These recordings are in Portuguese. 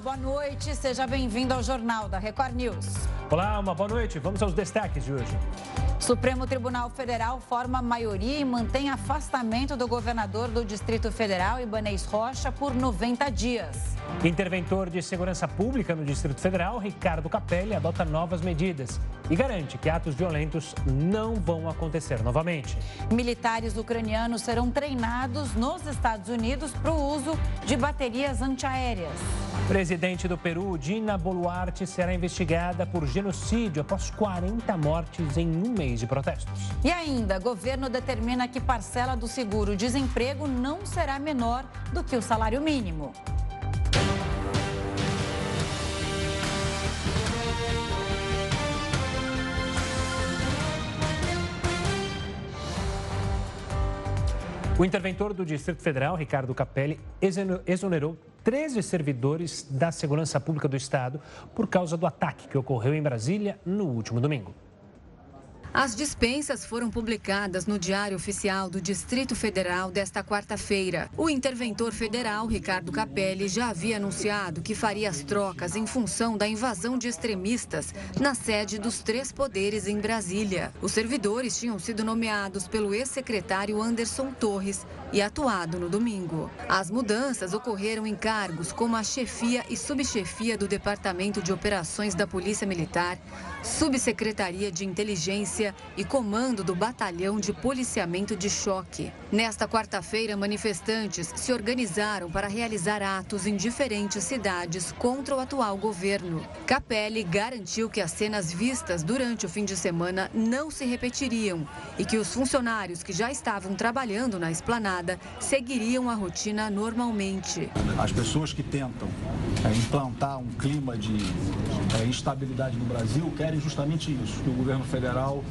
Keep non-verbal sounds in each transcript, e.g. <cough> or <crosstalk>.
boa noite. Seja bem-vindo ao Jornal da Record News. Olá, uma boa noite. Vamos aos destaques de hoje. Supremo Tribunal Federal forma maioria e mantém afastamento do governador do Distrito Federal, Ibanez Rocha, por 90 dias. Interventor de Segurança Pública no Distrito Federal, Ricardo Capelli, adota novas medidas e garante que atos violentos não vão acontecer novamente. Militares ucranianos serão treinados nos Estados Unidos para o uso de baterias antiaéreas. Presidente do Peru, Dina Boluarte, será investigada por genocídio após 40 mortes em um mês de protestos. E ainda, governo determina que parcela do seguro-desemprego não será menor do que o salário mínimo. O interventor do Distrito Federal, Ricardo Capelli, exonerou 13 servidores da Segurança Pública do Estado por causa do ataque que ocorreu em Brasília no último domingo. As dispensas foram publicadas no Diário Oficial do Distrito Federal desta quarta-feira. O interventor federal, Ricardo Capelli, já havia anunciado que faria as trocas em função da invasão de extremistas na sede dos três poderes em Brasília. Os servidores tinham sido nomeados pelo ex-secretário Anderson Torres e atuado no domingo. As mudanças ocorreram em cargos como a chefia e subchefia do Departamento de Operações da Polícia Militar, Subsecretaria de Inteligência e Comando do Batalhão de Policiamento de Choque. Nesta quarta-feira, manifestantes se organizaram para realizar atos em diferentes cidades contra o atual governo. Capelli garantiu que as cenas vistas durante o fim de semana não se repetiriam e que os funcionários que já estavam trabalhando na esplanada seguiriam a rotina normalmente. As pessoas que tentam é, implantar um clima de é, instabilidade no Brasil querem justamente isso, que o governo federal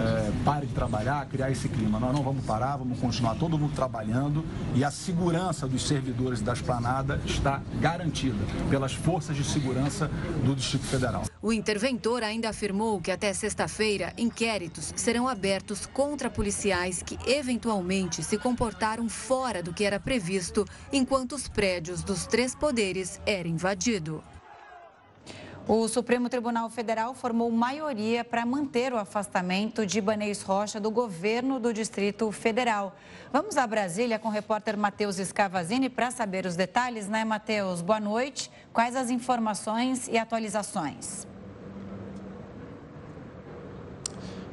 é, pare de trabalhar, criar esse clima. Nós não vamos parar, vamos continuar todo mundo trabalhando e a segurança dos servidores da esplanada está garantida pelas forças de segurança do Distrito Federal. O interventor ainda afirmou que até sexta-feira inquéritos serão abertos contra policiais que eventualmente se comportaram fora do que era previsto enquanto os prédios dos três poderes eram invadidos. O Supremo Tribunal Federal formou maioria para manter o afastamento de Ibanez Rocha do governo do Distrito Federal. Vamos a Brasília com o repórter Matheus Escavazini para saber os detalhes, né, Matheus? Boa noite. Quais as informações e atualizações?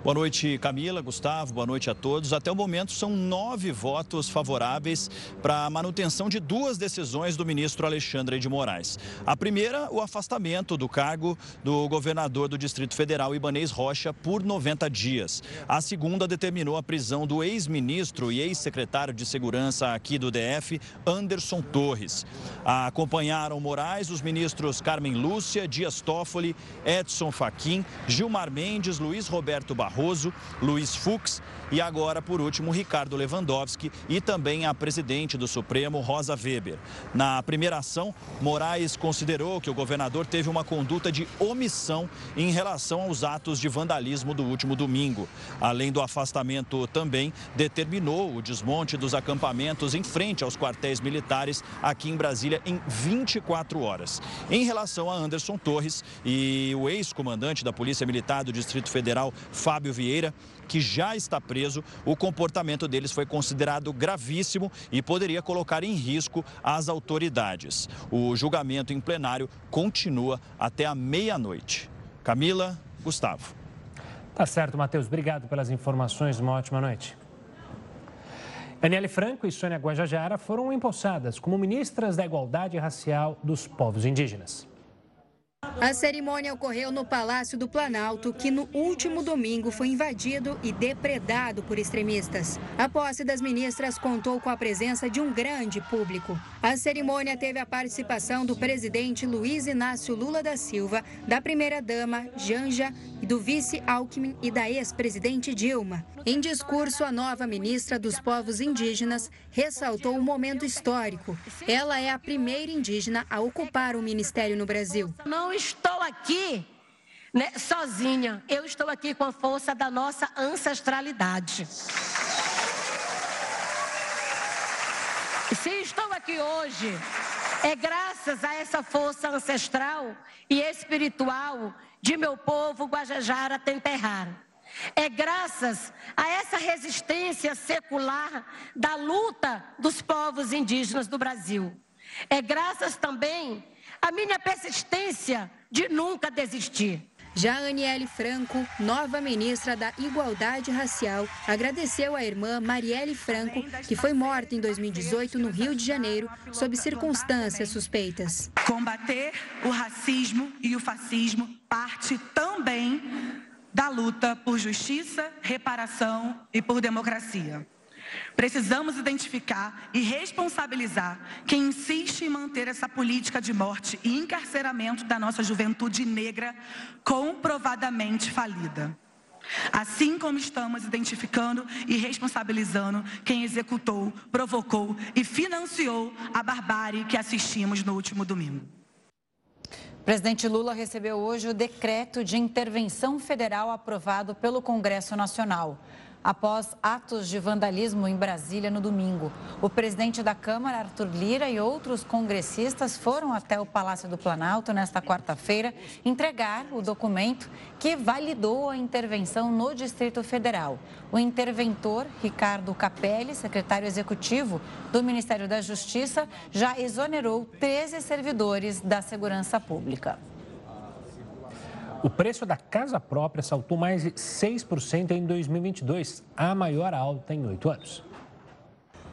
Boa noite, Camila, Gustavo, boa noite a todos. Até o momento, são nove votos favoráveis para a manutenção de duas decisões do ministro Alexandre de Moraes. A primeira, o afastamento do cargo do governador do Distrito Federal, Ibanês Rocha, por 90 dias. A segunda determinou a prisão do ex-ministro e ex-secretário de Segurança aqui do DF, Anderson Torres. Acompanharam Moraes os ministros Carmen Lúcia, Dias Toffoli, Edson Fachin, Gilmar Mendes, Luiz Roberto Barroso Barroso, Luiz Fux e agora, por último, Ricardo Lewandowski e também a presidente do Supremo, Rosa Weber. Na primeira ação, Moraes considerou que o governador teve uma conduta de omissão em relação aos atos de vandalismo do último domingo. Além do afastamento, também determinou o desmonte dos acampamentos em frente aos quartéis militares aqui em Brasília em 24 horas. Em relação a Anderson Torres e o ex-comandante da Polícia Militar do Distrito Federal, Fábio Fábio Vieira, que já está preso. O comportamento deles foi considerado gravíssimo e poderia colocar em risco as autoridades. O julgamento em plenário continua até a meia-noite. Camila, Gustavo. Tá certo, Matheus. Obrigado pelas informações. Uma ótima noite. Daniele Franco e Sônia Guajajara foram empossadas como ministras da Igualdade Racial dos Povos Indígenas. A cerimônia ocorreu no Palácio do Planalto, que no último domingo foi invadido e depredado por extremistas. A posse das ministras contou com a presença de um grande público. A cerimônia teve a participação do presidente Luiz Inácio Lula da Silva, da primeira-dama Janja, do vice Alckmin e da ex-presidente Dilma. Em discurso, a nova ministra dos Povos Indígenas ressaltou um momento histórico. Ela é a primeira indígena a ocupar o ministério no Brasil. Não estou aqui né, sozinha. Eu estou aqui com a força da nossa ancestralidade. Se estou aqui hoje, É graças a essa força ancestral e espiritual de meu povo Guajajara Temperrar. É graças a essa resistência secular da luta dos povos indígenas do Brasil. É graças também à minha persistência de nunca desistir. Já Aniele Franco, nova ministra da Igualdade Racial, agradeceu à irmã Marielle Franco, que foi morta em 2018 no Rio de Janeiro, sob circunstâncias suspeitas. Combater o racismo e o fascismo parte também da luta por justiça, reparação e por democracia. Precisamos identificar e responsabilizar quem insiste em manter essa política de morte e encarceramento da nossa juventude negra comprovadamente falida. Assim como estamos identificando e responsabilizando quem executou, provocou e financiou a barbárie que assistimos no último domingo. O presidente Lula recebeu hoje o decreto de intervenção federal aprovado pelo Congresso Nacional após atos de vandalismo em Brasília no domingo. O presidente da Câmara, Arthur Lira, e outros congressistas foram até o Palácio do Planalto nesta quarta-feira entregar o documento que validou a intervenção no Distrito Federal. O interventor, Ricardo Capelli, secretário executivo do Ministério da Justiça, já exonerou 13 servidores da segurança pública. O preço da casa própria saltou mais de 6% em 2022, a maior alta em oito anos.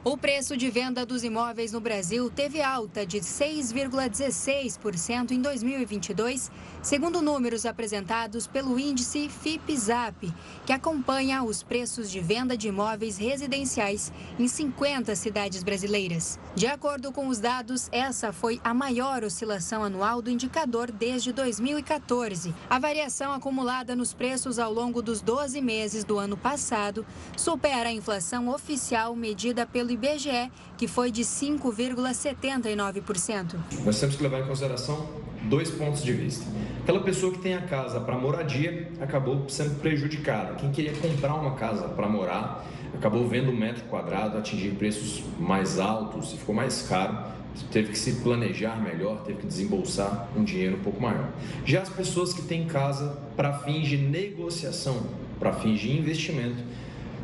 O preço de venda dos imóveis no Brasil teve alta de 6,16% em 2022, segundo números apresentados pelo índice FIPZAP, que acompanha os preços de venda de imóveis residenciais em 50 cidades brasileiras. De acordo com os dados, essa foi a maior oscilação anual do indicador desde 2014. A variação acumulada nos preços ao longo dos 12 meses do ano passado supera a inflação oficial medida pelo IBGE, que foi de 5,79%. Nós temos que levar em consideração dois pontos de vista. Aquela pessoa que tem a casa para moradia acabou sendo prejudicada. Quem queria comprar uma casa para morar acabou vendo o metro quadrado atingir preços mais altos e ficou mais caro. Teve que se planejar melhor, teve que desembolsar um dinheiro um pouco maior. Já as pessoas que têm casa para fins de negociação, para fins de investimento,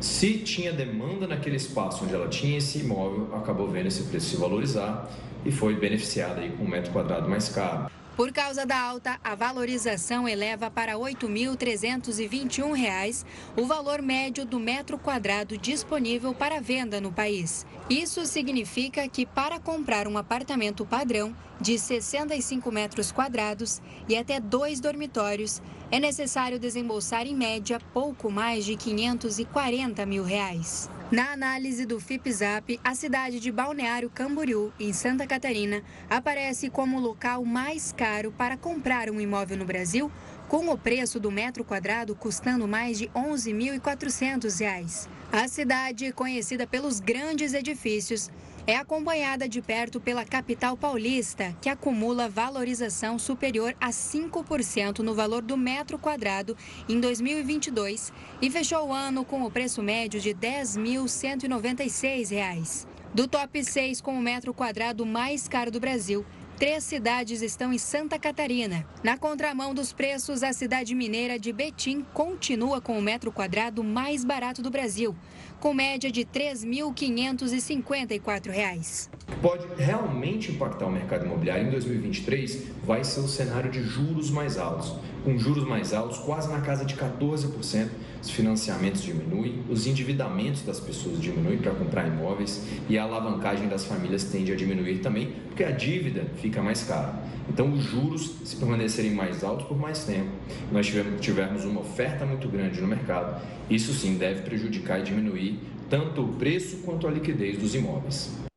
se tinha demanda naquele espaço onde ela tinha esse imóvel, acabou vendo esse preço se valorizar e foi beneficiada aí com um metro quadrado mais caro. Por causa da alta, a valorização eleva para R$ 8.321 o valor médio do metro quadrado disponível para venda no país. Isso significa que para comprar um apartamento padrão de 65 metros quadrados e até dois dormitórios, é necessário desembolsar em média pouco mais de 540 mil reais. Na análise do FIPZAP, a cidade de Balneário Camboriú, em Santa Catarina, aparece como o local mais caro para comprar um imóvel no Brasil, com o preço do metro quadrado custando mais de R$ 11.400. A cidade, conhecida pelos grandes edifícios, é acompanhada de perto pela capital paulista, que acumula valorização superior a 5% no valor do metro quadrado em 2022 e fechou o ano com o preço médio de R$ 10.196. Do top 6 com o metro quadrado mais caro do Brasil, Três cidades estão em Santa Catarina. Na contramão dos preços, a cidade mineira de Betim continua com o metro quadrado mais barato do Brasil, com média de R$ 3.554. Pode realmente impactar o mercado imobiliário em 2023 vai ser o cenário de juros mais altos. Com juros mais altos, quase na casa de 14%, os financiamentos diminuem, os endividamentos das pessoas diminuem para comprar imóveis e a alavancagem das famílias tende a diminuir também, porque a dívida fica mais cara. Então, os juros, se permanecerem mais altos por mais tempo, nós tivermos uma oferta muito grande no mercado, isso sim deve prejudicar e diminuir tanto o preço quanto a liquidez dos imóveis.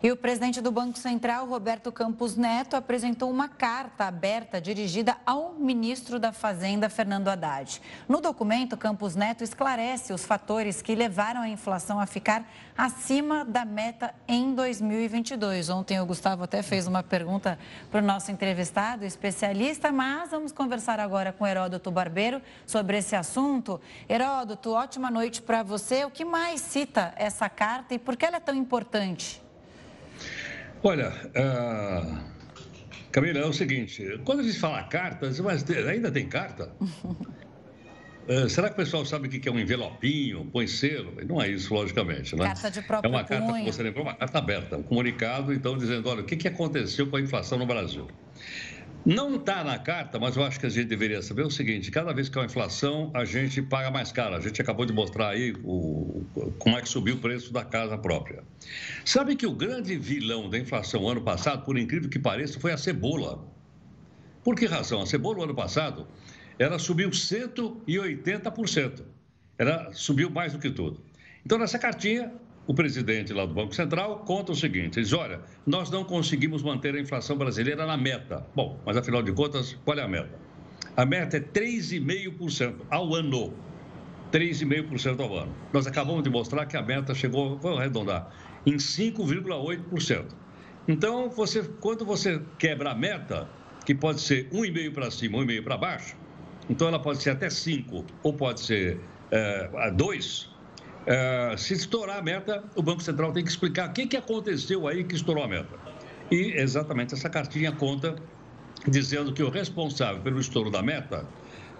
E o presidente do Banco Central, Roberto Campos Neto, apresentou uma carta aberta dirigida ao ministro da Fazenda, Fernando Haddad. No documento, Campos Neto esclarece os fatores que levaram a inflação a ficar acima da meta em 2022. Ontem o Gustavo até fez uma pergunta para o nosso entrevistado, especialista, mas vamos conversar agora com Heródoto Barbeiro sobre esse assunto. Heródoto, ótima noite para você. O que mais cita essa carta e por que ela é tão importante? Olha, uh, Camila, é o seguinte: quando a gente fala carta, mas ainda tem carta? Uh, <laughs> será que o pessoal sabe o que é um envelopinho, põe selo? Não é isso, logicamente, né? Carta de próprio É uma carta punho. que você lembrou, uma carta aberta, um comunicado, então, dizendo, olha, o que aconteceu com a inflação no Brasil? Não está na carta, mas eu acho que a gente deveria saber o seguinte: cada vez que há uma inflação, a gente paga mais caro. A gente acabou de mostrar aí o, como é que subiu o preço da casa própria. Sabe que o grande vilão da inflação ano passado, por incrível que pareça, foi a cebola. Por que razão? A cebola, ano passado, ela subiu 180%. Ela subiu mais do que tudo. Então, nessa cartinha, o presidente lá do Banco Central conta o seguinte: diz, olha, nós não conseguimos manter a inflação brasileira na meta. Bom, mas afinal de contas, qual é a meta? A meta é 3,5% ao ano. 3,5% ao ano. Nós acabamos de mostrar que a meta chegou, vamos arredondar, em 5,8%. Então, você, quando você quebra a meta, que pode ser 1,5% para cima, 1,5% para baixo, então ela pode ser até 5 ou pode ser é, 2, Uh, se estourar a meta, o Banco Central tem que explicar o que, que aconteceu aí que estourou a meta. E exatamente essa cartinha conta dizendo que o responsável pelo estouro da meta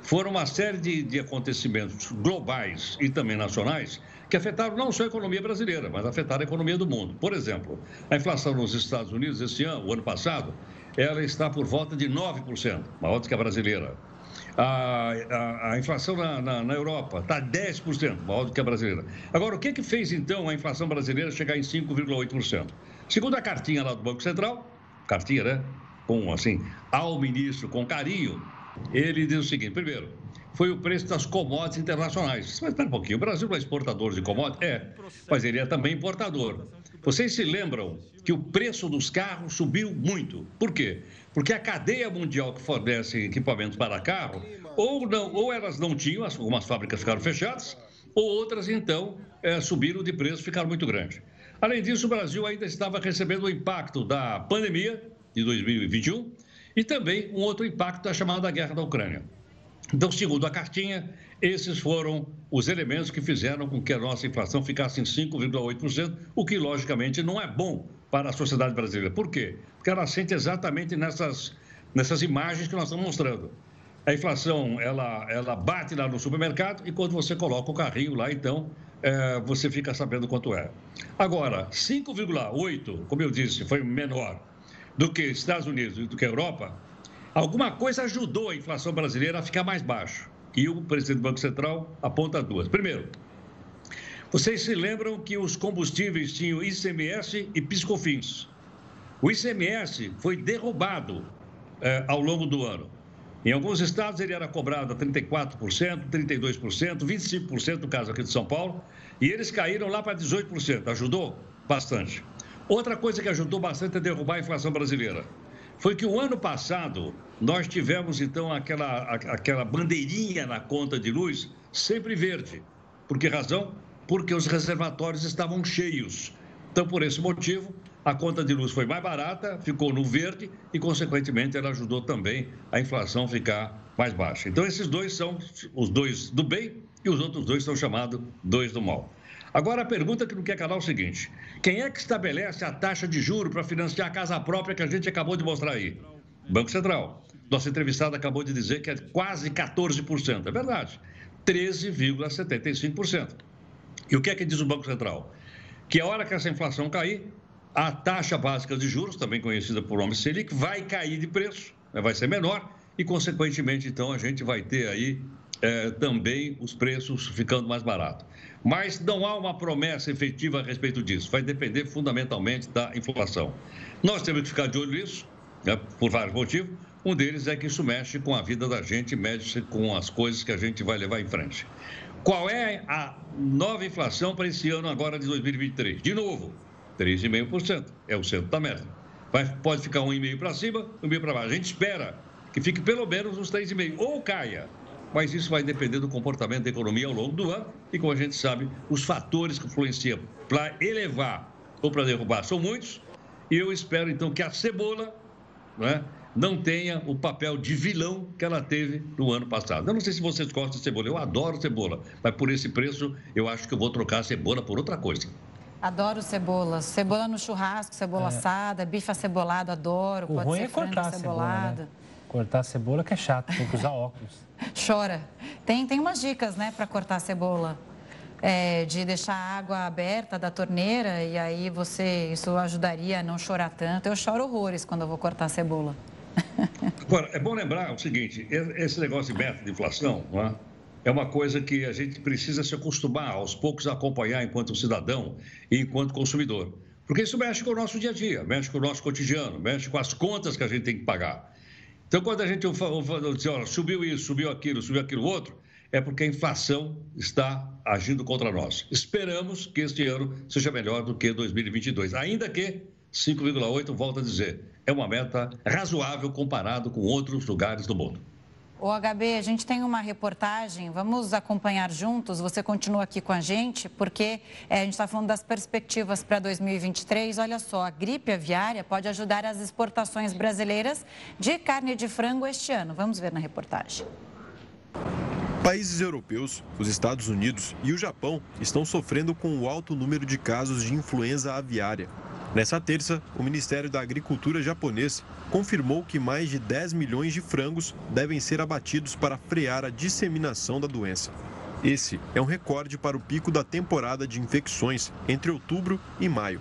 foram uma série de, de acontecimentos globais e também nacionais que afetaram não só a economia brasileira, mas afetaram a economia do mundo. Por exemplo, a inflação nos Estados Unidos esse ano, o ano passado, ela está por volta de 9%, maior do que a brasileira. A, a, a inflação na, na, na Europa está 10%, maior do que a brasileira. Agora, o que, que fez então a inflação brasileira chegar em 5,8%? Segundo a cartinha lá do Banco Central, cartinha, né? Com assim, ao ministro, com carinho, ele diz o seguinte: primeiro, foi o preço das commodities internacionais. Mas espera um pouquinho, o Brasil é exportador de commodities? É, mas ele é também importador. Vocês se lembram que o preço dos carros subiu muito. Por quê? Porque a cadeia mundial que fornece equipamentos para carro, ou, não, ou elas não tinham, algumas fábricas ficaram fechadas, ou outras, então, é, subiram de preço, ficaram muito grandes. Além disso, o Brasil ainda estava recebendo o impacto da pandemia de 2021 e também um outro impacto da chamada guerra da Ucrânia. Então, segundo a cartinha, esses foram os elementos que fizeram com que a nossa inflação ficasse em 5,8%, o que, logicamente, não é bom para a sociedade brasileira. Por quê? Porque ela sente exatamente nessas, nessas imagens que nós estamos mostrando. A inflação, ela, ela bate lá no supermercado e quando você coloca o carrinho lá, então, é, você fica sabendo quanto é. Agora, 5,8%, como eu disse, foi menor do que Estados Unidos e do que Europa, Alguma coisa ajudou a inflação brasileira a ficar mais baixa. E o presidente do Banco Central aponta duas. Primeiro, vocês se lembram que os combustíveis tinham ICMS e piscofins. O ICMS foi derrubado eh, ao longo do ano. Em alguns estados ele era cobrado a 34%, 32%, 25% no caso aqui de São Paulo, e eles caíram lá para 18%. Ajudou bastante. Outra coisa que ajudou bastante a derrubar a inflação brasileira foi que o ano passado nós tivemos então aquela, aquela bandeirinha na conta de luz sempre verde. Por que razão? Porque os reservatórios estavam cheios. Então, por esse motivo, a conta de luz foi mais barata, ficou no verde e, consequentemente, ela ajudou também a inflação ficar mais baixa. Então, esses dois são os dois do bem e os outros dois são chamados dois do mal. Agora, a pergunta que não quer calar é o seguinte: quem é que estabelece a taxa de juro para financiar a casa própria que a gente acabou de mostrar aí? Banco Central. Nossa entrevistada acabou de dizer que é quase 14%. É verdade. 13,75%. E o que é que diz o Banco Central? Que a hora que essa inflação cair, a taxa básica de juros, também conhecida por nome Selic, vai cair de preço, né? vai ser menor e, consequentemente, então, a gente vai ter aí é, também os preços ficando mais baratos. Mas não há uma promessa efetiva a respeito disso. Vai depender fundamentalmente da inflação. Nós temos que ficar de olho nisso, né, por vários motivos. Um deles é que isso mexe com a vida da gente, mexe com as coisas que a gente vai levar em frente. Qual é a nova inflação para esse ano agora de 2023? De novo, 3,5%. É o centro da meta. Vai, pode ficar 1,5% para cima, 1,5% para baixo. A gente espera que fique pelo menos uns 3,5%. Ou caia mas isso vai depender do comportamento da economia ao longo do ano e, como a gente sabe, os fatores que influenciam para elevar ou para derrubar são muitos. E eu espero, então, que a cebola né, não tenha o papel de vilão que ela teve no ano passado. Eu não sei se vocês gostam de cebola, eu adoro cebola, mas por esse preço eu acho que eu vou trocar a cebola por outra coisa. Adoro cebola. Cebola no churrasco, cebola é. assada, bife acebolado, adoro. O Pode ruim ser é cortar cebolado. Cebola, né? Cortar a cebola que é chato, tem que usar óculos. <laughs> Chora. Tem, tem umas dicas, né, para cortar a cebola. É, de deixar a água aberta da torneira e aí você isso ajudaria a não chorar tanto. Eu choro horrores quando eu vou cortar a cebola. Agora, é bom lembrar o seguinte: esse negócio de meta de inflação é? é uma coisa que a gente precisa se acostumar aos poucos a acompanhar enquanto cidadão e enquanto consumidor. Porque isso mexe com o nosso dia a dia, mexe com o nosso cotidiano, mexe com as contas que a gente tem que pagar. Então, quando a gente diz, olha, subiu isso, subiu aquilo, subiu aquilo outro, é porque a inflação está agindo contra nós. Esperamos que este ano seja melhor do que 2022, ainda que 5,8, volto a dizer, é uma meta razoável comparado com outros lugares do mundo. O HB, a gente tem uma reportagem, vamos acompanhar juntos. Você continua aqui com a gente, porque é, a gente está falando das perspectivas para 2023. Olha só, a gripe aviária pode ajudar as exportações brasileiras de carne de frango este ano. Vamos ver na reportagem. Países europeus, os Estados Unidos e o Japão estão sofrendo com o alto número de casos de influenza aviária. Nessa terça, o Ministério da Agricultura japonês confirmou que mais de 10 milhões de frangos devem ser abatidos para frear a disseminação da doença. Esse é um recorde para o pico da temporada de infecções entre outubro e maio.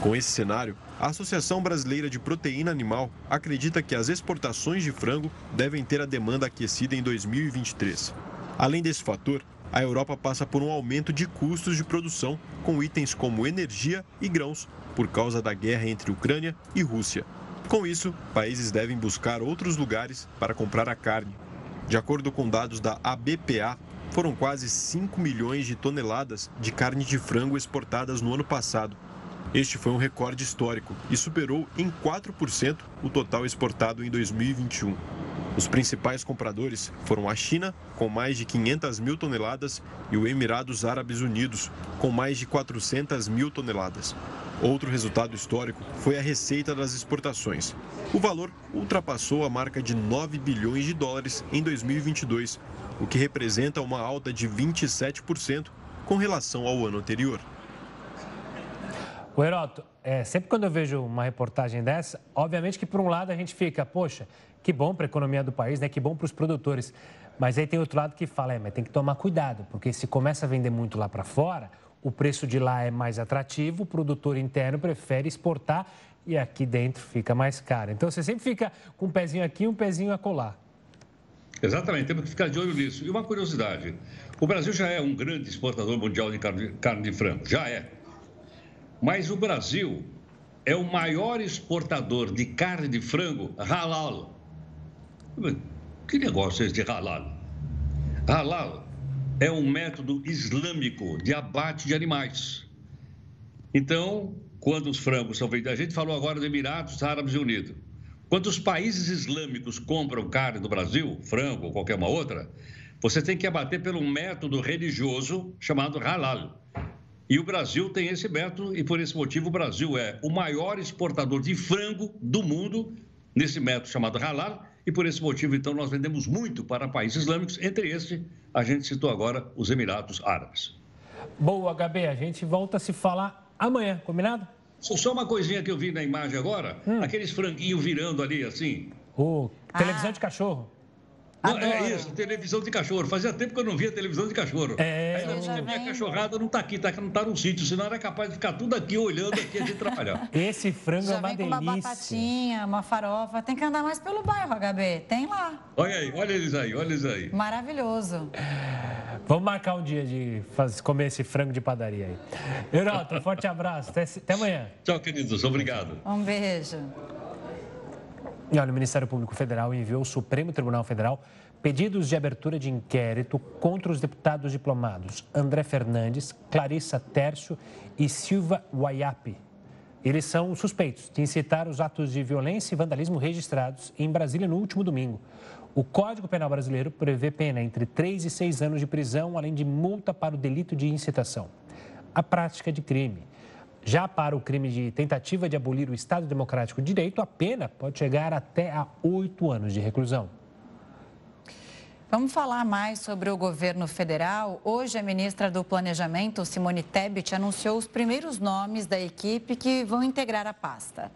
Com esse cenário, a Associação Brasileira de Proteína Animal acredita que as exportações de frango devem ter a demanda aquecida em 2023. Além desse fator, a Europa passa por um aumento de custos de produção com itens como energia e grãos por causa da guerra entre Ucrânia e Rússia. Com isso, países devem buscar outros lugares para comprar a carne. De acordo com dados da ABPA, foram quase 5 milhões de toneladas de carne de frango exportadas no ano passado. Este foi um recorde histórico e superou em 4% o total exportado em 2021. Os principais compradores foram a China, com mais de 500 mil toneladas, e o Emirados Árabes Unidos, com mais de 400 mil toneladas. Outro resultado histórico foi a receita das exportações. O valor ultrapassou a marca de 9 bilhões de dólares em 2022, o que representa uma alta de 27% com relação ao ano anterior. O Heroto, é, sempre quando eu vejo uma reportagem dessa, obviamente que por um lado a gente fica, poxa, que bom para a economia do país, né? Que bom para os produtores. Mas aí tem outro lado que fala, é, mas tem que tomar cuidado, porque se começa a vender muito lá para fora, o preço de lá é mais atrativo, o produtor interno prefere exportar e aqui dentro fica mais caro. Então você sempre fica com um pezinho aqui e um pezinho a colar. Exatamente, temos que ficar de olho nisso. E uma curiosidade: o Brasil já é um grande exportador mundial de carne, de frango, já é. Mas o Brasil é o maior exportador de carne de frango halal. Que negócio é esse de halal? Halal é um método islâmico de abate de animais. Então, quando os frangos são vendidos, a gente falou agora dos Emirados Árabes Unidos. Quando os países islâmicos compram carne do Brasil, frango ou qualquer uma outra, você tem que abater pelo método religioso chamado halal. E o Brasil tem esse método e por esse motivo o Brasil é o maior exportador de frango do mundo nesse método chamado halal e por esse motivo, então, nós vendemos muito para países islâmicos, entre estes, a gente citou agora os Emirados Árabes. Boa, HB, a gente volta a se falar amanhã, combinado? Só uma coisinha que eu vi na imagem agora, hum. aqueles franguinhos virando ali, assim. Oh, televisão ah. de cachorro. Não, é isso, televisão de cachorro. Fazia tempo que eu não via televisão de cachorro. É. Ainda porque minha cachorrada não está aqui, tá, não está no sítio, senão era capaz de ficar tudo aqui olhando aqui a gente trabalhar. <laughs> Esse frango Já é uma vem delícia. Com uma batatinha, uma farofa. Tem que andar mais pelo bairro, HB. Tem lá. Olha aí, olha eles aí, olha eles aí. Maravilhoso. Vamos marcar um dia de fazer, comer esse frango de padaria aí. Eurota, um forte abraço. Até, até amanhã. Tchau, queridos. Obrigado. Um beijo. E olha, o Ministério Público Federal enviou ao Supremo Tribunal Federal pedidos de abertura de inquérito contra os deputados diplomados André Fernandes, Clarissa Tércio e Silva Waiapi. Eles são suspeitos de incitar os atos de violência e vandalismo registrados em Brasília no último domingo. O Código Penal brasileiro prevê pena entre 3 e 6 anos de prisão, além de multa para o delito de incitação. A prática de crime. Já para o crime de tentativa de abolir o Estado Democrático de Direito, a pena pode chegar até a oito anos de reclusão. Vamos falar mais sobre o governo federal. Hoje, a ministra do Planejamento, Simone Tebet, anunciou os primeiros nomes da equipe que vão integrar a pasta.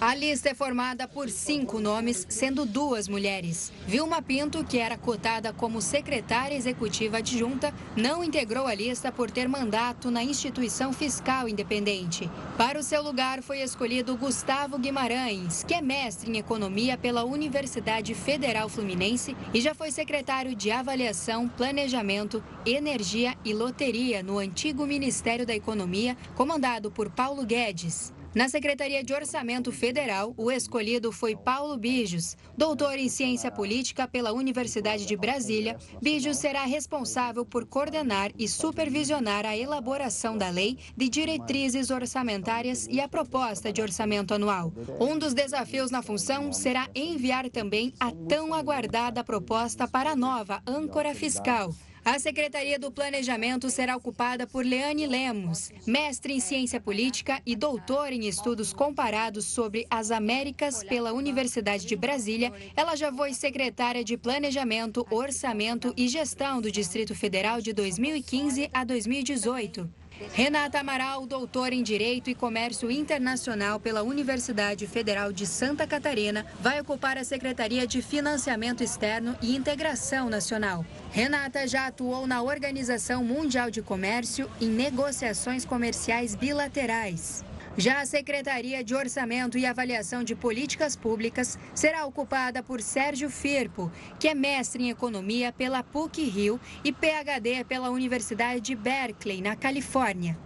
A lista é formada por cinco nomes, sendo duas mulheres. Vilma Pinto, que era cotada como secretária executiva adjunta, não integrou a lista por ter mandato na instituição fiscal independente. Para o seu lugar foi escolhido Gustavo Guimarães, que é mestre em economia pela Universidade Federal Fluminense e já foi secretário de avaliação, planejamento, energia e loteria no antigo Ministério da Economia, comandado por Paulo Guedes. Na Secretaria de Orçamento Federal, o escolhido foi Paulo Bijos. Doutor em Ciência Política pela Universidade de Brasília, Bijos será responsável por coordenar e supervisionar a elaboração da lei de diretrizes orçamentárias e a proposta de orçamento anual. Um dos desafios na função será enviar também a tão aguardada proposta para a nova âncora fiscal. A Secretaria do Planejamento será ocupada por Leane Lemos, mestre em Ciência Política e doutor em Estudos Comparados sobre as Américas pela Universidade de Brasília. Ela já foi secretária de Planejamento, Orçamento e Gestão do Distrito Federal de 2015 a 2018. Renata Amaral, doutora em Direito e Comércio Internacional pela Universidade Federal de Santa Catarina, vai ocupar a Secretaria de Financiamento Externo e Integração Nacional. Renata já atuou na Organização Mundial de Comércio em negociações comerciais bilaterais. Já a Secretaria de Orçamento e Avaliação de Políticas Públicas será ocupada por Sérgio Firpo, que é mestre em Economia pela PUC-Rio e PhD pela Universidade de Berkeley, na Califórnia.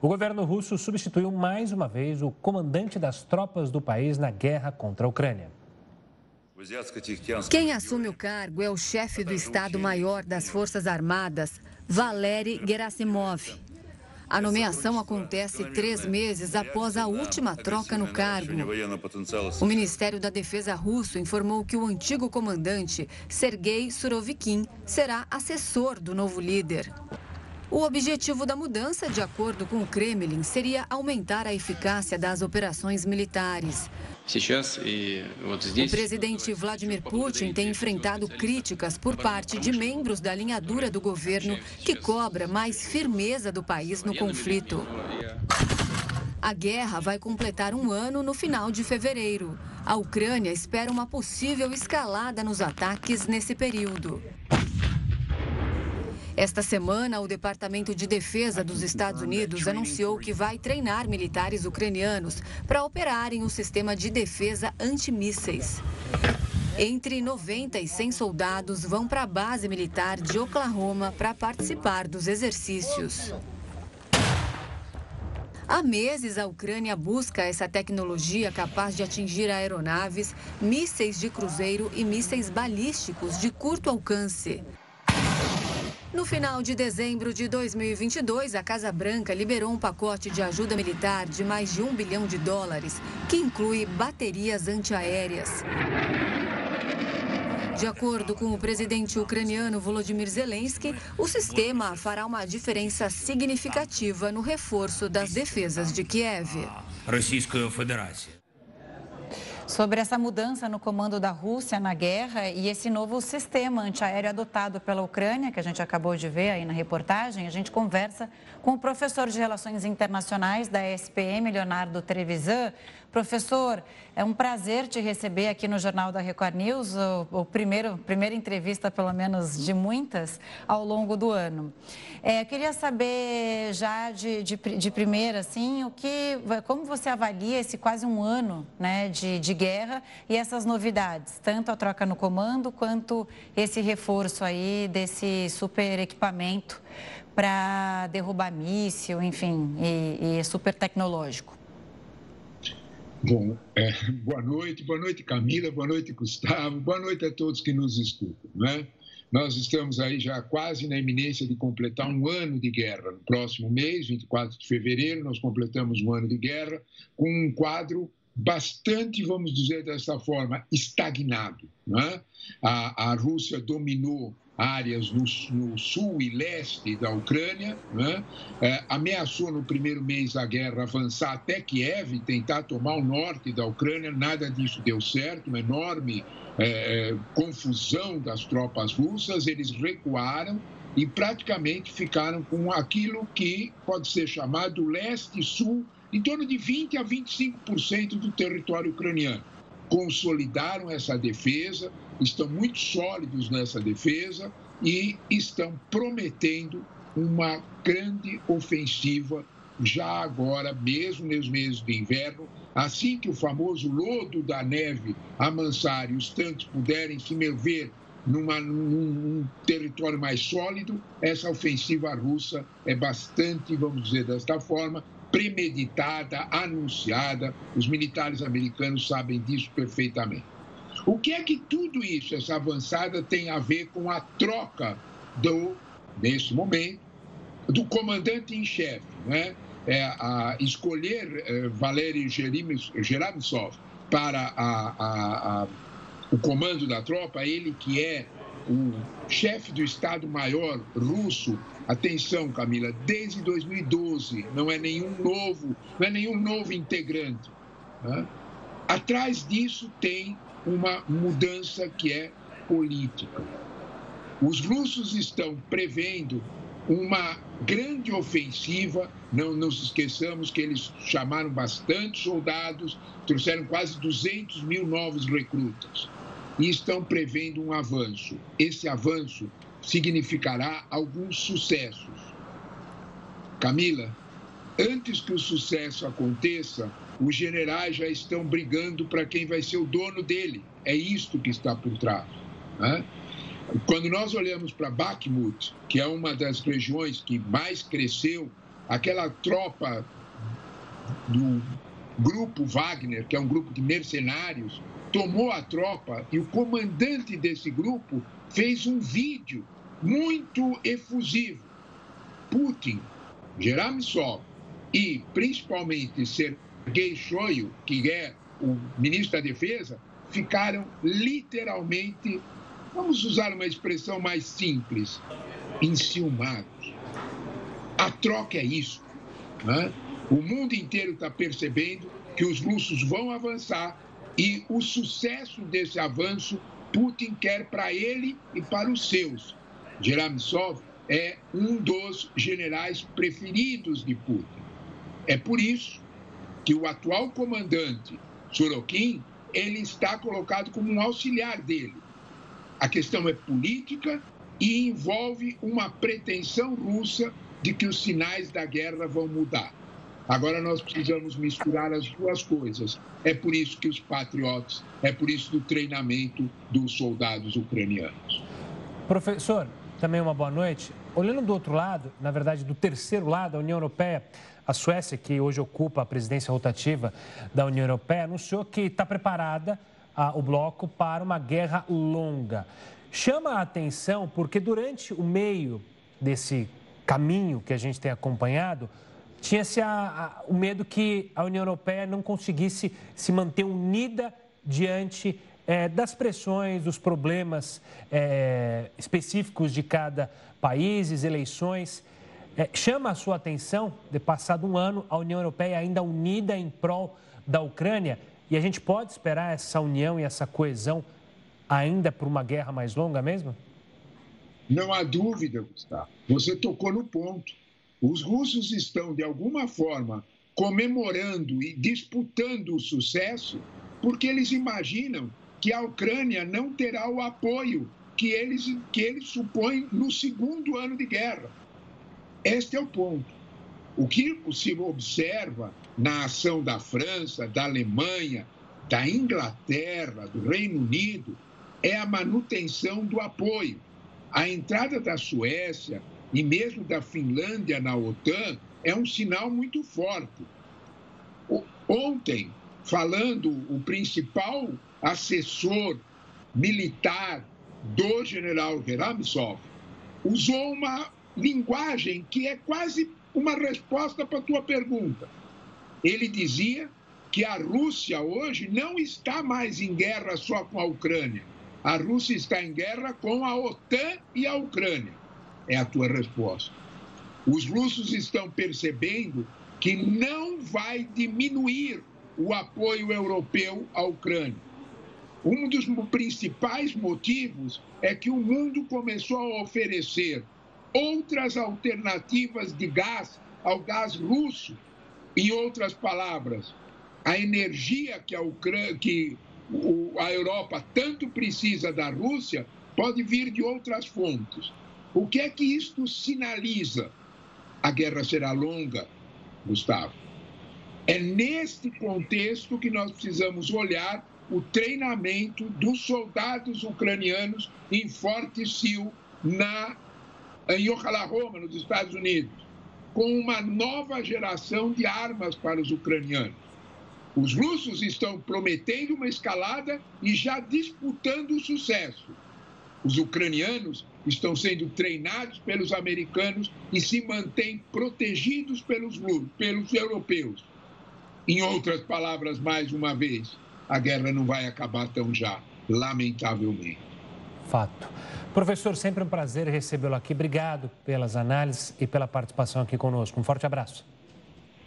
O governo russo substituiu mais uma vez o comandante das tropas do país na guerra contra a Ucrânia. Quem assume o cargo é o chefe do Estado-Maior das Forças Armadas, Valery Gerasimov. A nomeação acontece três meses após a última troca no cargo. O Ministério da Defesa russo informou que o antigo comandante, Sergei Surovikin, será assessor do novo líder. O objetivo da mudança, de acordo com o Kremlin, seria aumentar a eficácia das operações militares. O presidente Vladimir Putin tem enfrentado críticas por parte de membros da linha dura do governo que cobra mais firmeza do país no conflito. A guerra vai completar um ano no final de fevereiro. A Ucrânia espera uma possível escalada nos ataques nesse período. Esta semana, o Departamento de Defesa dos Estados Unidos anunciou que vai treinar militares ucranianos para operarem o sistema de defesa antimísseis. Entre 90 e 100 soldados vão para a base militar de Oklahoma para participar dos exercícios. Há meses, a Ucrânia busca essa tecnologia capaz de atingir aeronaves, mísseis de cruzeiro e mísseis balísticos de curto alcance. No final de dezembro de 2022, a Casa Branca liberou um pacote de ajuda militar de mais de um bilhão de dólares, que inclui baterias antiaéreas. De acordo com o presidente ucraniano Volodymyr Zelensky, o sistema fará uma diferença significativa no reforço das defesas de Kiev sobre essa mudança no comando da Rússia na guerra e esse novo sistema antiaéreo adotado pela Ucrânia, que a gente acabou de ver aí na reportagem. A gente conversa com o professor de Relações Internacionais da SPM, Leonardo Trevisan. Professor, é um prazer te receber aqui no Jornal da Record News, o, o primeiro, primeira entrevista, pelo menos de muitas, ao longo do ano. É, queria saber já de, de, de, primeira, assim, o que, como você avalia esse quase um ano né, de, de guerra e essas novidades, tanto a troca no comando quanto esse reforço aí desse super equipamento para derrubar míssil, enfim, e, e super tecnológico. Bom, é, boa noite, boa noite Camila, boa noite Gustavo, boa noite a todos que nos escutam. Né? Nós estamos aí já quase na iminência de completar um ano de guerra. No próximo mês, 24 de fevereiro, nós completamos um ano de guerra com um quadro bastante, vamos dizer dessa forma, estagnado. Né? A, a Rússia dominou áreas no, no, sul e leste da Ucrânia, né? é, ameaçou no primeiro mês da guerra avançar até Kiev tentar tomar o norte da Ucrânia, nada disso deu certo, uma enorme é, é confusão das tropas russas, eles recuaram e praticamente ficaram com aquilo que pode ser chamado leste-sul, em torno de 20 a 25% do território ucraniano. Consolidaram essa defesa, estão muito sólidos nessa defesa e estão prometendo uma grande ofensiva já agora, mesmo nos meses de inverno, assim que o famoso lodo da neve amansar e os tanques puderem se mover numa, num, num, território mais sólido, essa ofensiva russa é bastante, vamos dizer desta forma, premeditada, anunciada. Os militares americanos sabem disso perfeitamente. O que é que tudo isso, essa avançada, tem a ver com a troca do, nesse momento, do comandante em chefe, né? É, a escolher é, Valery Geramisov para a, a, a, o comando da tropa, ele que é o chefe do Estado-Maior russo, atenção, Camila, desde 2012, não é nenhum novo, não é nenhum novo integrante. Né? Atrás disso tem uma mudança que é política. Os russos estão prevendo uma grande ofensiva. Não nos esqueçamos que eles chamaram bastante soldados, trouxeram quase 200 mil novos recrutas e estão prevendo um avanço. Esse avanço significará alguns sucessos. Camila, antes que o sucesso aconteça, os generais já estão brigando para quem vai ser o dono dele. É isto que está por trás. Né? Quando nós olhamos para Bakhmut, que é uma das regiões que mais cresceu, aquela tropa do grupo Wagner, que é um grupo de mercenários, tomou a tropa e o comandante desse grupo fez um vídeo muito efusivo. Putin, Geramisov e principalmente Sergei Shoigu, que é o ministro da Defesa, ficaram literalmente, vamos usar uma expressão mais simples, enciumados. A troca é isso. Né? O mundo inteiro está percebendo que os russos vão avançar e o sucesso desse avanço Putin quer para ele e para os seus. Geramisov é um dos generais preferidos de Putin. É por isso que o atual comandante Sorokin ele está colocado como um auxiliar dele. A questão é política e envolve uma pretensão russa de que os sinais da guerra vão mudar. Agora nós precisamos misturar as duas coisas. É por isso que os patriotas, é por isso do treinamento dos soldados ucranianos. Professor, também uma boa noite. Olhando do outro lado, na verdade do terceiro lado, a União Europeia, a Suécia, que hoje ocupa a presidência rotativa da União Europeia, anunciou que está preparada a, o bloco para uma guerra longa. Chama a atenção porque durante o meio desse caminho que a gente tem acompanhado, tinha-se o medo que a União Europeia não conseguisse se manter unida diante é, das pressões, dos problemas é, específicos de cada país, eleições. É, chama a sua atenção, de passado um ano, a União Europeia ainda unida em prol da Ucrânia e a gente pode esperar essa união e essa coesão ainda por uma guerra mais longa mesmo? Não há dúvida, Gustavo. Você tocou no ponto. Os russos estão, de alguma forma, comemorando e disputando o sucesso porque eles imaginam que a Ucrânia não terá o apoio que eles, que eles supõem no segundo ano de guerra. Este é o ponto. O que se observa na ação da França, da Alemanha, da Inglaterra, do Reino Unido, é a manutenção do apoio. A entrada da Suécia, e mesmo da Finlândia na OTAN é um sinal muito forte. Ontem, falando o principal assessor militar do general Geramisov, usou uma linguagem que é quase uma resposta para a tua pergunta. Ele dizia que a Rússia hoje não está mais em guerra só com a Ucrânia. A Rússia está em guerra com a OTAN e a Ucrânia. É a tua resposta. Os russos estão percebendo que não vai diminuir o apoio europeu à Ucrânia. Um dos principais motivos é que o mundo começou a oferecer outras alternativas de gás ao gás russo. Em outras palavras, a energia que a, Ucrânia, que a Europa tanto precisa da Rússia pode vir de outras fontes. O que é que isto sinaliza? A guerra será longa, Gustavo. É neste contexto que nós precisamos olhar o treinamento dos soldados ucranianos em Forte Sil, na, em Oklahoma, nos Estados Unidos, com uma nova geração de armas para os ucranianos. Os russos estão prometendo uma escalada e já disputando o sucesso. Os ucranianos estão sendo treinados pelos americanos e se mantêm protegidos pelos, pelos europeus. Em outras palavras, mais uma vez, a guerra não vai acabar tão já, lamentavelmente. Fato. Professor, sempre um prazer recebê-lo aqui. Obrigado pelas análises e pela participação aqui conosco. Um forte abraço.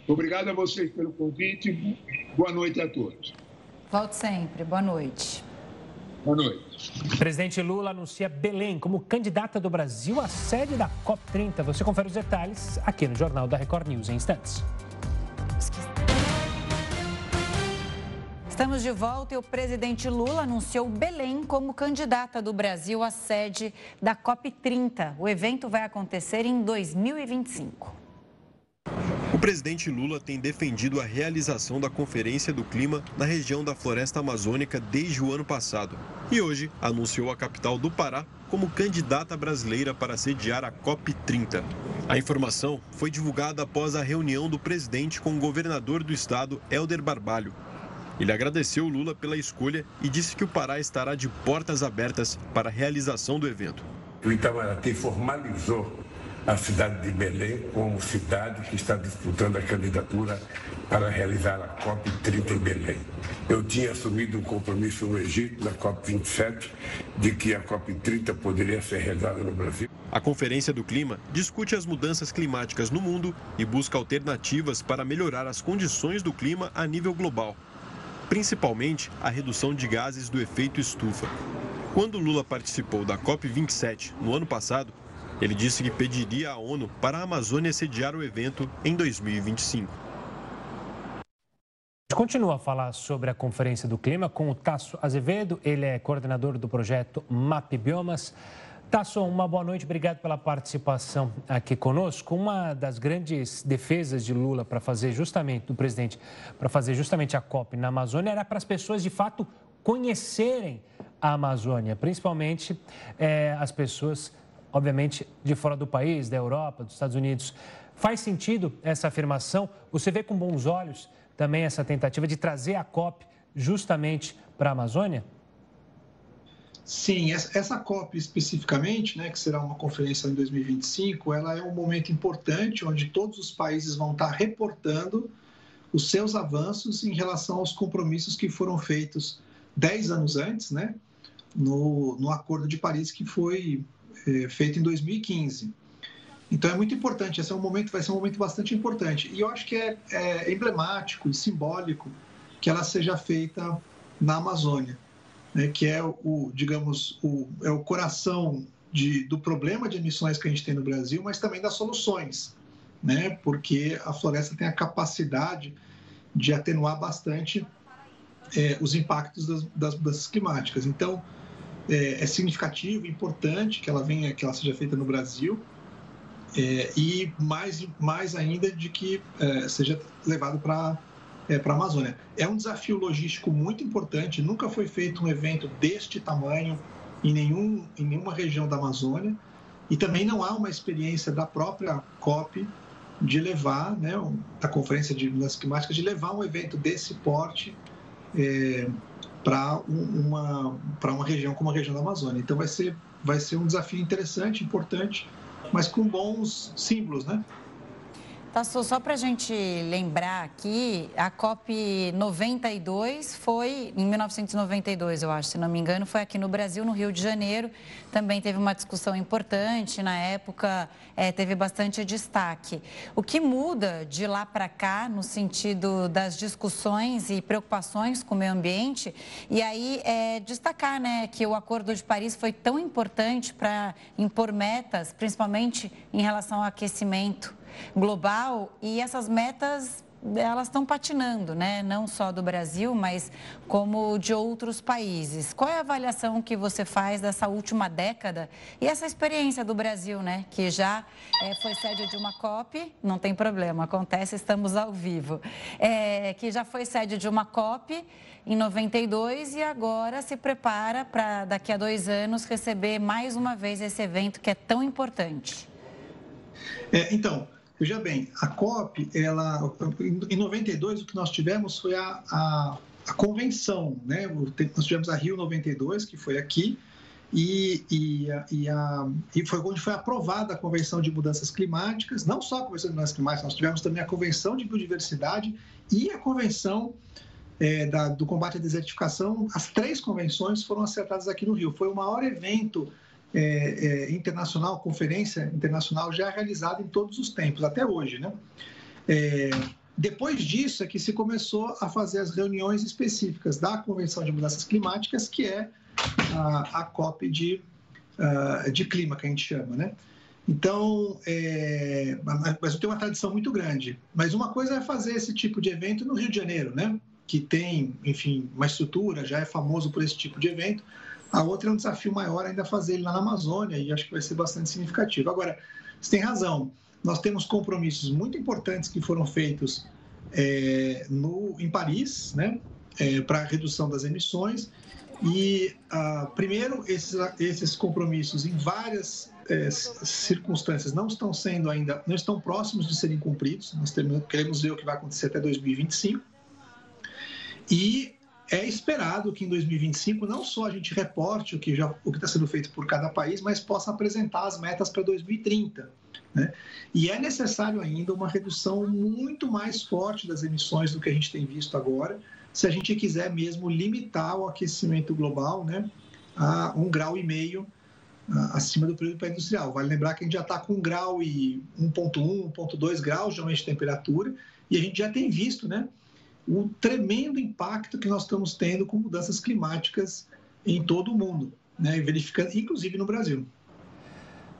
Obrigado a vocês pelo convite. Boa noite a todos. Volte sempre. Boa noite. Boa noite. Presidente Lula anuncia Belém como candidata do Brasil à sede da COP30. Você confere os detalhes aqui no Jornal da Record News em instantes. Estamos de volta e o presidente Lula anunciou Belém como candidata do Brasil à sede da COP30. O evento vai acontecer em 2025. O presidente Lula tem defendido a realização da Conferência do Clima na região da Floresta Amazônica desde o ano passado e hoje anunciou a capital do Pará como candidata brasileira para sediar a COP30. A informação foi divulgada após a reunião do presidente com o governador do estado, Helder Barbalho. Ele agradeceu Lula pela escolha e disse que o Pará estará de portas abertas para a realização do evento. O Itamaraty formalizou a cidade de Belém como cidade que está disputando a candidatura para realizar a COP30 em Belém. Eu tinha assumido um compromisso no Egito, na COP27, de que a COP30 poderia ser realizada no Brasil. A Conferência do Clima discute as mudanças climáticas no mundo e busca alternativas para melhorar as condições do clima a nível global, principalmente a redução de gases do efeito estufa. Quando Lula participou da COP27 no ano passado, ele disse que pediria à ONU para a Amazônia sediar o evento em 2025. A gente continua a falar sobre a Conferência do Clima com o Tasso Azevedo, ele é coordenador do projeto MAP Biomas. Tasso, uma boa noite, obrigado pela participação aqui conosco. Uma das grandes defesas de Lula para fazer justamente, do presidente, para fazer justamente a COP na Amazônia era para as pessoas de fato conhecerem a Amazônia, principalmente é, as pessoas obviamente, de fora do país, da Europa, dos Estados Unidos. Faz sentido essa afirmação? Você vê com bons olhos também essa tentativa de trazer a COP justamente para a Amazônia? Sim, essa COP especificamente, né, que será uma conferência em 2025, ela é um momento importante onde todos os países vão estar reportando os seus avanços em relação aos compromissos que foram feitos dez anos antes, né, no, no Acordo de Paris, que foi é, feito em 2015. Então é muito importante, esse é um momento, vai ser um momento bastante importante. E eu acho que é, é emblemático e simbólico que ela seja feita na Amazônia, né, que é o, digamos, o, é o coração de, do problema de emissões que a gente tem no Brasil, mas também das soluções, né, porque a floresta tem a capacidade de atenuar bastante é, os impactos das, das mudanças climáticas. Então, é, é significativo, importante que ela venha, que ela seja feita no Brasil é, e mais, mais ainda de que é, seja levado para é, a Amazônia. É um desafio logístico muito importante. Nunca foi feito um evento deste tamanho em, nenhum, em nenhuma região da Amazônia e também não há uma experiência da própria COP de levar, né, da Conferência de Mudanças Climáticas, de levar um evento desse porte é, para uma, para uma região como a região da Amazônia. Então vai ser, vai ser um desafio interessante, importante, mas com bons símbolos, né? Tasso, só para a gente lembrar aqui, a COP 92 foi em 1992, eu acho, se não me engano, foi aqui no Brasil, no Rio de Janeiro. Também teve uma discussão importante, na época é, teve bastante destaque. O que muda de lá para cá, no sentido das discussões e preocupações com o meio ambiente? E aí, é, destacar né, que o Acordo de Paris foi tão importante para impor metas, principalmente em relação ao aquecimento global e essas metas elas estão patinando, né? Não só do Brasil, mas como de outros países. Qual é a avaliação que você faz dessa última década e essa experiência do Brasil, né? Que já é, foi sede de uma COP, não tem problema, acontece, estamos ao vivo. É, que já foi sede de uma COP em 92 e agora se prepara para daqui a dois anos receber mais uma vez esse evento que é tão importante. É, então, Veja bem, a COP, ela, em 92, o que nós tivemos foi a, a, a convenção, né? Nós tivemos a Rio 92, que foi aqui, e, e, e, a, e foi onde foi aprovada a Convenção de Mudanças Climáticas, não só a Convenção de Mudanças Climáticas, nós tivemos também a Convenção de Biodiversidade e a Convenção é, da, do Combate à Desertificação. As três convenções foram acertadas aqui no Rio. Foi o maior evento é, é, internacional, conferência internacional já realizada em todos os tempos, até hoje. Né? É, depois disso é que se começou a fazer as reuniões específicas da Convenção de Mudanças Climáticas, que é a, a COP de, de clima, que a gente chama. Né? Então, é, mas tem uma tradição muito grande. Mas uma coisa é fazer esse tipo de evento no Rio de Janeiro, né? que tem, enfim, uma estrutura, já é famoso por esse tipo de evento. A outra é um desafio maior ainda fazer ele lá na Amazônia e acho que vai ser bastante significativo. Agora, você tem razão, nós temos compromissos muito importantes que foram feitos é, no, em Paris, né, é, para a redução das emissões. E, ah, primeiro, esses, esses compromissos em várias é, circunstâncias não estão sendo ainda, não estão próximos de serem cumpridos. Nós temos, queremos ver o que vai acontecer até 2025. E é esperado que em 2025 não só a gente reporte o que já o que está sendo feito por cada país, mas possa apresentar as metas para 2030. Né? E é necessário ainda uma redução muito mais forte das emissões do que a gente tem visto agora, se a gente quiser mesmo limitar o aquecimento global né, a um grau e meio acima do período pré-industrial. Vale lembrar que a gente já está com um grau e 1,1, 1,2 graus de aumento de temperatura, e a gente já tem visto, né? O tremendo impacto que nós estamos tendo com mudanças climáticas em todo o mundo, né? verificando, inclusive no Brasil.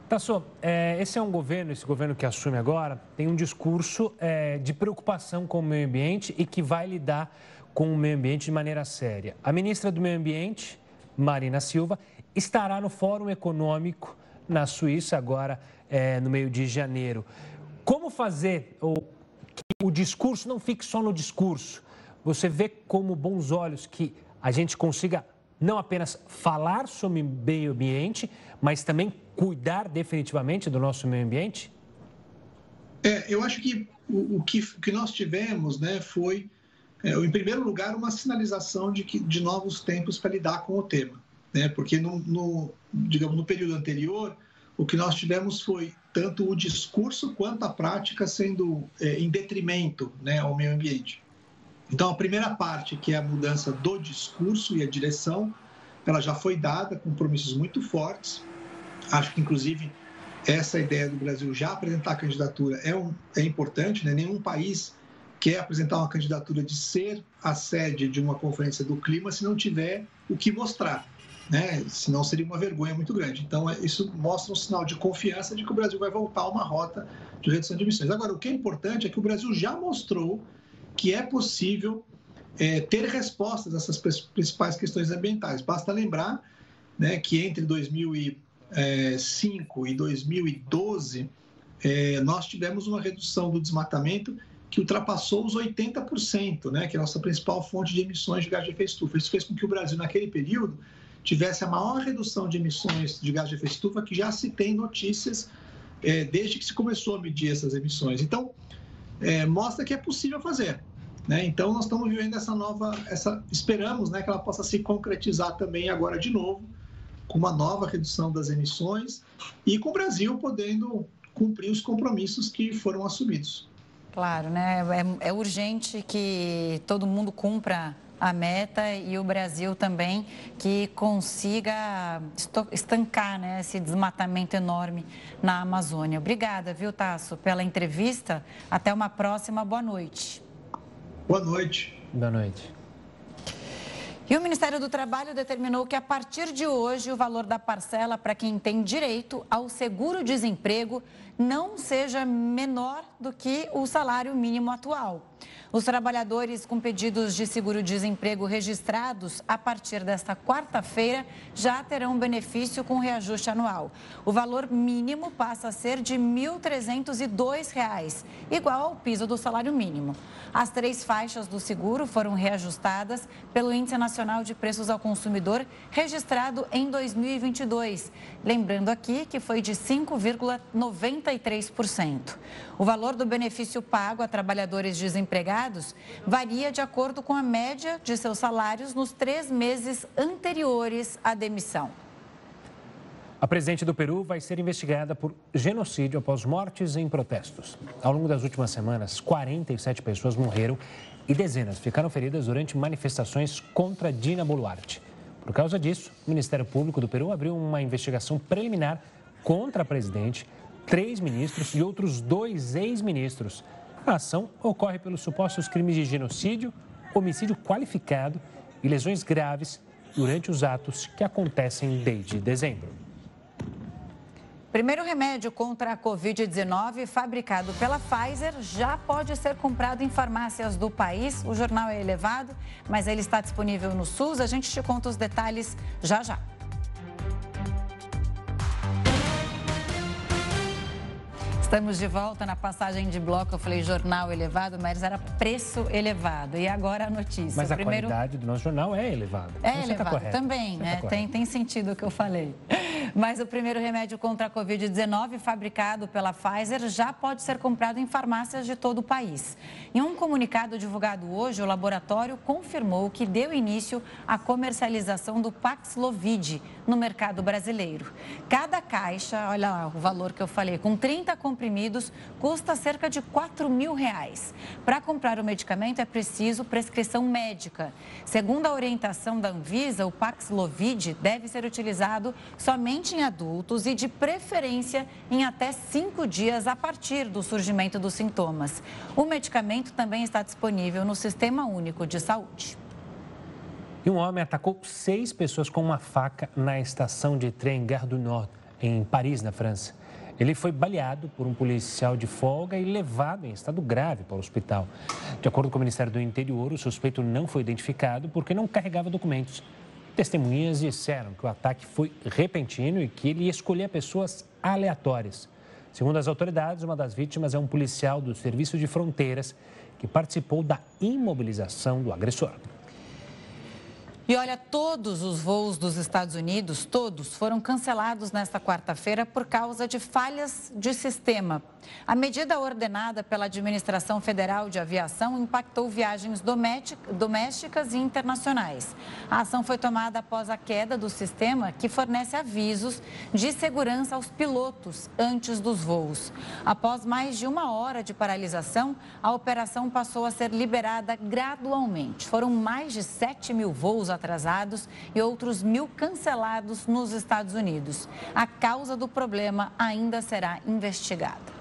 Tasso, é, esse é um governo, esse governo que assume agora, tem um discurso é, de preocupação com o meio ambiente e que vai lidar com o meio ambiente de maneira séria. A ministra do Meio Ambiente, Marina Silva, estará no Fórum Econômico na Suíça agora é, no meio de janeiro. Como fazer ou o discurso não fique só no discurso. Você vê como bons olhos que a gente consiga não apenas falar sobre meio ambiente, mas também cuidar definitivamente do nosso meio ambiente? É, eu acho que o, o que, que nós tivemos né, foi, é, em primeiro lugar, uma sinalização de, que, de novos tempos para lidar com o tema. Né? Porque, no, no, digamos, no período anterior, o que nós tivemos foi tanto o discurso quanto a prática sendo é, em detrimento né, ao meio ambiente. Então, a primeira parte, que é a mudança do discurso e a direção, ela já foi dada, com compromissos muito fortes. Acho que, inclusive, essa ideia do Brasil já apresentar a candidatura é, um, é importante, né? nenhum país quer apresentar uma candidatura de ser a sede de uma conferência do clima se não tiver o que mostrar né? Senão seria uma vergonha muito grande. Então, é, isso mostra um sinal de confiança de que o Brasil vai voltar a uma rota de redução de emissões. Agora, o que é importante é que o Brasil já mostrou que é possível é, ter respostas a essas principais questões ambientais. Basta lembrar né, que entre 2005 e 2012 é, nós tivemos uma redução do desmatamento que ultrapassou os 80%, né, que é a nossa principal fonte de emissões de gás de efeito estufa. Isso fez com que o Brasil, naquele período, tivesse a maior redução de emissões de gás de efeito estufa que já se tem notícias é, desde que se começou a medir essas emissões. Então, é, mostra que é possível fazer. Né? Então, nós estamos vivendo essa nova, essa, esperamos né, que ela possa se concretizar também agora de novo, com uma nova redução das emissões e com o Brasil podendo cumprir os compromissos que foram assumidos. Claro, né? É, é urgente que todo mundo cumpra a meta e o Brasil também que consiga estancar né, esse desmatamento enorme na Amazônia. Obrigada, viu, Tasso, pela entrevista. Até uma próxima. Boa noite. Boa noite. Boa noite. E o Ministério do Trabalho determinou que, a partir de hoje, o valor da parcela para quem tem direito ao seguro-desemprego não seja menor do que o salário mínimo atual. Os trabalhadores com pedidos de seguro-desemprego registrados a partir desta quarta-feira já terão benefício com reajuste anual. O valor mínimo passa a ser de R$ 1.302, igual ao piso do salário mínimo. As três faixas do seguro foram reajustadas pelo Índice Nacional de Preços ao Consumidor, registrado em 2022. Lembrando aqui que foi de 5,93%. O valor do benefício pago a trabalhadores desempregados varia de acordo com a média de seus salários nos três meses anteriores à demissão. A presidente do Peru vai ser investigada por genocídio após mortes em protestos. Ao longo das últimas semanas, 47 pessoas morreram e dezenas ficaram feridas durante manifestações contra Dina Boluarte. Por causa disso, o Ministério Público do Peru abriu uma investigação preliminar contra a presidente três ministros e outros dois ex-ministros. A ação ocorre pelos supostos crimes de genocídio, homicídio qualificado e lesões graves durante os atos que acontecem desde dezembro. Primeiro remédio contra a Covid-19, fabricado pela Pfizer, já pode ser comprado em farmácias do país. O jornal é elevado, mas ele está disponível no SUS. A gente te conta os detalhes já já. Estamos de volta na passagem de bloco. Eu falei jornal elevado, mas era preço elevado. E agora a notícia. Mas a Primeiro... qualidade do nosso jornal é elevada. É então, tá elevado tá também, né? Tá tem, tem sentido o que eu falei. Mas o primeiro remédio contra a Covid-19, fabricado pela Pfizer, já pode ser comprado em farmácias de todo o país. Em um comunicado divulgado hoje, o laboratório confirmou que deu início à comercialização do Paxlovid no mercado brasileiro. Cada caixa, olha lá o valor que eu falei, com 30 comprimidos, custa cerca de 4 mil reais. Para comprar o medicamento é preciso prescrição médica. Segundo a orientação da Anvisa, o Paxlovid deve ser utilizado somente em adultos e, de preferência, em até cinco dias a partir do surgimento dos sintomas. O medicamento também está disponível no Sistema Único de Saúde. E um homem atacou seis pessoas com uma faca na estação de trem Gare du Nord, em Paris, na França. Ele foi baleado por um policial de folga e levado em estado grave para o hospital. De acordo com o Ministério do Interior, o suspeito não foi identificado porque não carregava documentos. Testemunhas disseram que o ataque foi repentino e que ele escolhia pessoas aleatórias. Segundo as autoridades, uma das vítimas é um policial do Serviço de Fronteiras que participou da imobilização do agressor. E olha, todos os voos dos Estados Unidos, todos, foram cancelados nesta quarta-feira por causa de falhas de sistema. A medida ordenada pela Administração Federal de Aviação impactou viagens domésticas e internacionais. A ação foi tomada após a queda do sistema que fornece avisos de segurança aos pilotos antes dos voos. Após mais de uma hora de paralisação, a operação passou a ser liberada gradualmente. Foram mais de 7 mil voos atrasados e outros mil cancelados nos Estados Unidos. A causa do problema ainda será investigada.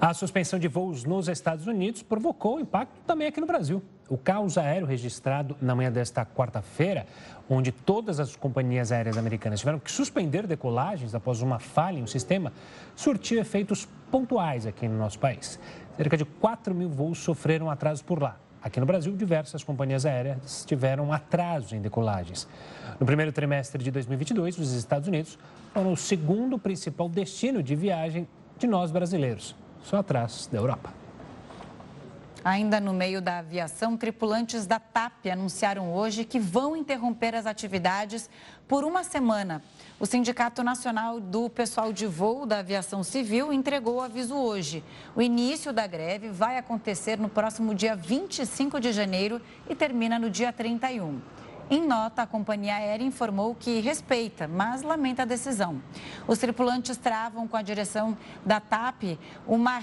A suspensão de voos nos Estados Unidos provocou impacto também aqui no Brasil. O caos aéreo registrado na manhã desta quarta-feira, onde todas as companhias aéreas americanas tiveram que suspender decolagens após uma falha em um sistema, surtiu efeitos pontuais aqui no nosso país. Cerca de 4 mil voos sofreram atrasos por lá. Aqui no Brasil, diversas companhias aéreas tiveram atrasos em decolagens. No primeiro trimestre de 2022, os Estados Unidos foram o segundo principal destino de viagem de nós brasileiros, só atrás da Europa. Ainda no meio da aviação, tripulantes da TAP anunciaram hoje que vão interromper as atividades por uma semana. O Sindicato Nacional do Pessoal de Voo da Aviação Civil entregou o aviso hoje. O início da greve vai acontecer no próximo dia 25 de janeiro e termina no dia 31. Em nota, a companhia aérea informou que respeita, mas lamenta a decisão. Os tripulantes travam com a direção da TAP uma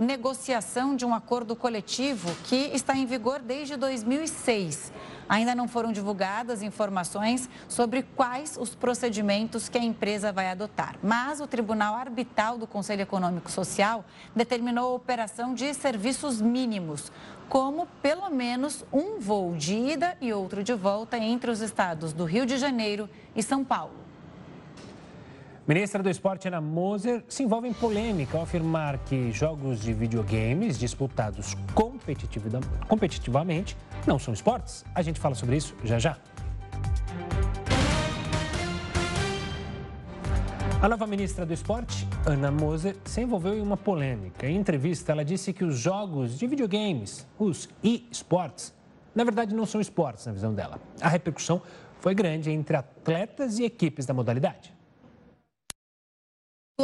renegociação de um acordo coletivo que está em vigor desde 2006. Ainda não foram divulgadas informações sobre quais os procedimentos que a empresa vai adotar. Mas o Tribunal Arbitral do Conselho Econômico Social determinou a operação de serviços mínimos, como pelo menos um voo de ida e outro de volta entre os estados do Rio de Janeiro e São Paulo. Ministra do Esporte Ana Moser se envolve em polêmica ao afirmar que jogos de videogames disputados competitivamente não são esportes. A gente fala sobre isso já já. A nova ministra do Esporte, Ana Moser, se envolveu em uma polêmica. Em entrevista, ela disse que os jogos de videogames, os e-sports, na verdade não são esportes na visão dela. A repercussão foi grande entre atletas e equipes da modalidade.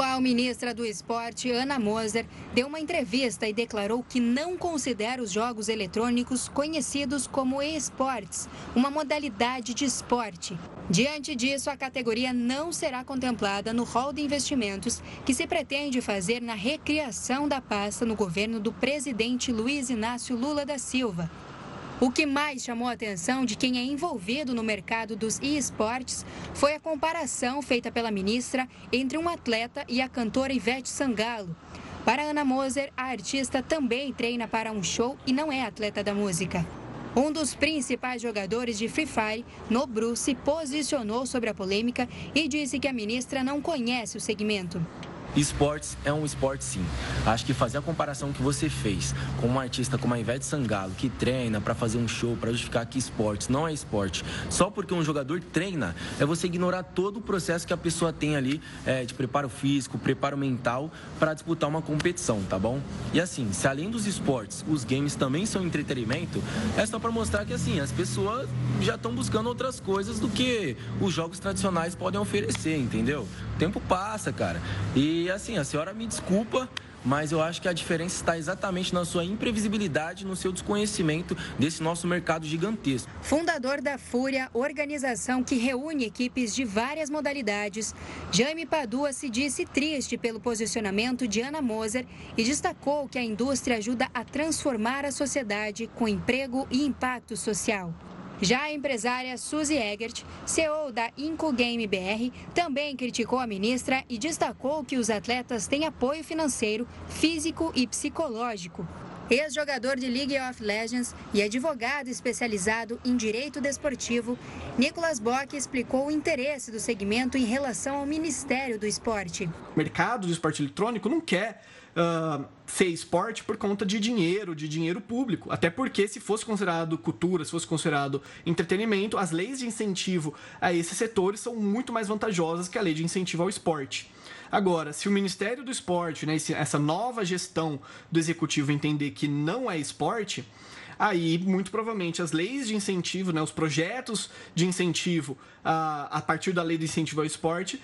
A ministra do Esporte, Ana Moser, deu uma entrevista e declarou que não considera os jogos eletrônicos conhecidos como esportes uma modalidade de esporte. Diante disso, a categoria não será contemplada no rol de investimentos que se pretende fazer na recriação da pasta no governo do presidente Luiz Inácio Lula da Silva. O que mais chamou a atenção de quem é envolvido no mercado dos esportes foi a comparação feita pela ministra entre um atleta e a cantora Ivete Sangalo. Para Ana Moser, a artista também treina para um show e não é atleta da música. Um dos principais jogadores de Free Fire, Nobru, se posicionou sobre a polêmica e disse que a ministra não conhece o segmento. Esportes é um esporte sim. Acho que fazer a comparação que você fez com uma artista como a Ivete Sangalo, que treina para fazer um show, para justificar que esportes não é esporte, só porque um jogador treina, é você ignorar todo o processo que a pessoa tem ali é, de preparo físico, preparo mental para disputar uma competição, tá bom? E assim, se além dos esportes, os games também são entretenimento, é só para mostrar que assim, as pessoas já estão buscando outras coisas do que os jogos tradicionais podem oferecer, entendeu? O tempo passa, cara. E assim, a senhora me desculpa, mas eu acho que a diferença está exatamente na sua imprevisibilidade, no seu desconhecimento desse nosso mercado gigantesco. Fundador da Fúria, organização que reúne equipes de várias modalidades, Jaime Padua se disse triste pelo posicionamento de Ana Moser e destacou que a indústria ajuda a transformar a sociedade com emprego e impacto social. Já a empresária Suzy Egert, CEO da Inco Game BR, também criticou a ministra e destacou que os atletas têm apoio financeiro, físico e psicológico. Ex-jogador de League of Legends e advogado especializado em direito desportivo, Nicolas Bock explicou o interesse do segmento em relação ao Ministério do Esporte. O mercado do esporte eletrônico não quer uh, ser esporte por conta de dinheiro, de dinheiro público. Até porque, se fosse considerado cultura, se fosse considerado entretenimento, as leis de incentivo a esses setores são muito mais vantajosas que a lei de incentivo ao esporte. Agora, se o Ministério do Esporte, né, essa nova gestão do executivo entender que não é esporte, aí muito provavelmente as leis de incentivo, né, os projetos de incentivo a, a partir da lei de incentivo ao esporte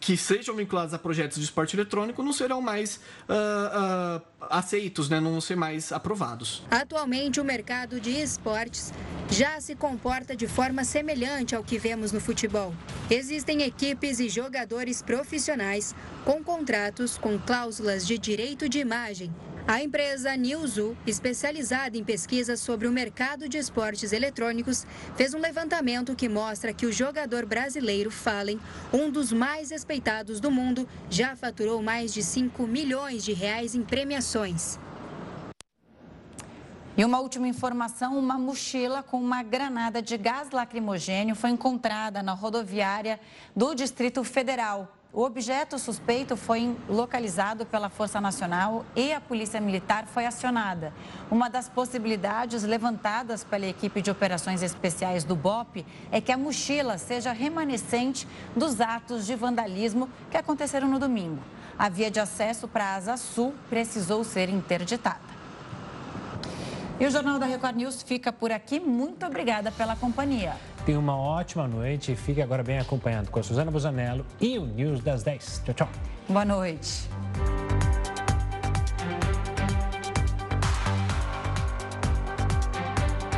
que sejam vinculados a projetos de esporte eletrônico não serão mais uh, uh, aceitos, né? não vão ser mais aprovados. Atualmente, o mercado de esportes já se comporta de forma semelhante ao que vemos no futebol. Existem equipes e jogadores profissionais com contratos com cláusulas de direito de imagem a empresa Newzoo, especializada em pesquisas sobre o mercado de esportes eletrônicos, fez um levantamento que mostra que o jogador brasileiro Fallen, um dos mais respeitados do mundo, já faturou mais de 5 milhões de reais em premiações. E uma última informação: uma mochila com uma granada de gás lacrimogênio foi encontrada na rodoviária do Distrito Federal. O objeto suspeito foi localizado pela Força Nacional e a Polícia Militar foi acionada. Uma das possibilidades levantadas pela equipe de operações especiais do BOP é que a mochila seja remanescente dos atos de vandalismo que aconteceram no domingo. A via de acesso para a Asa Sul precisou ser interditada. E o Jornal da Record News fica por aqui. Muito obrigada pela companhia. Tenha uma ótima noite e fique agora bem acompanhado com a Suzana Busanello e o News das 10. Tchau, tchau. Boa noite.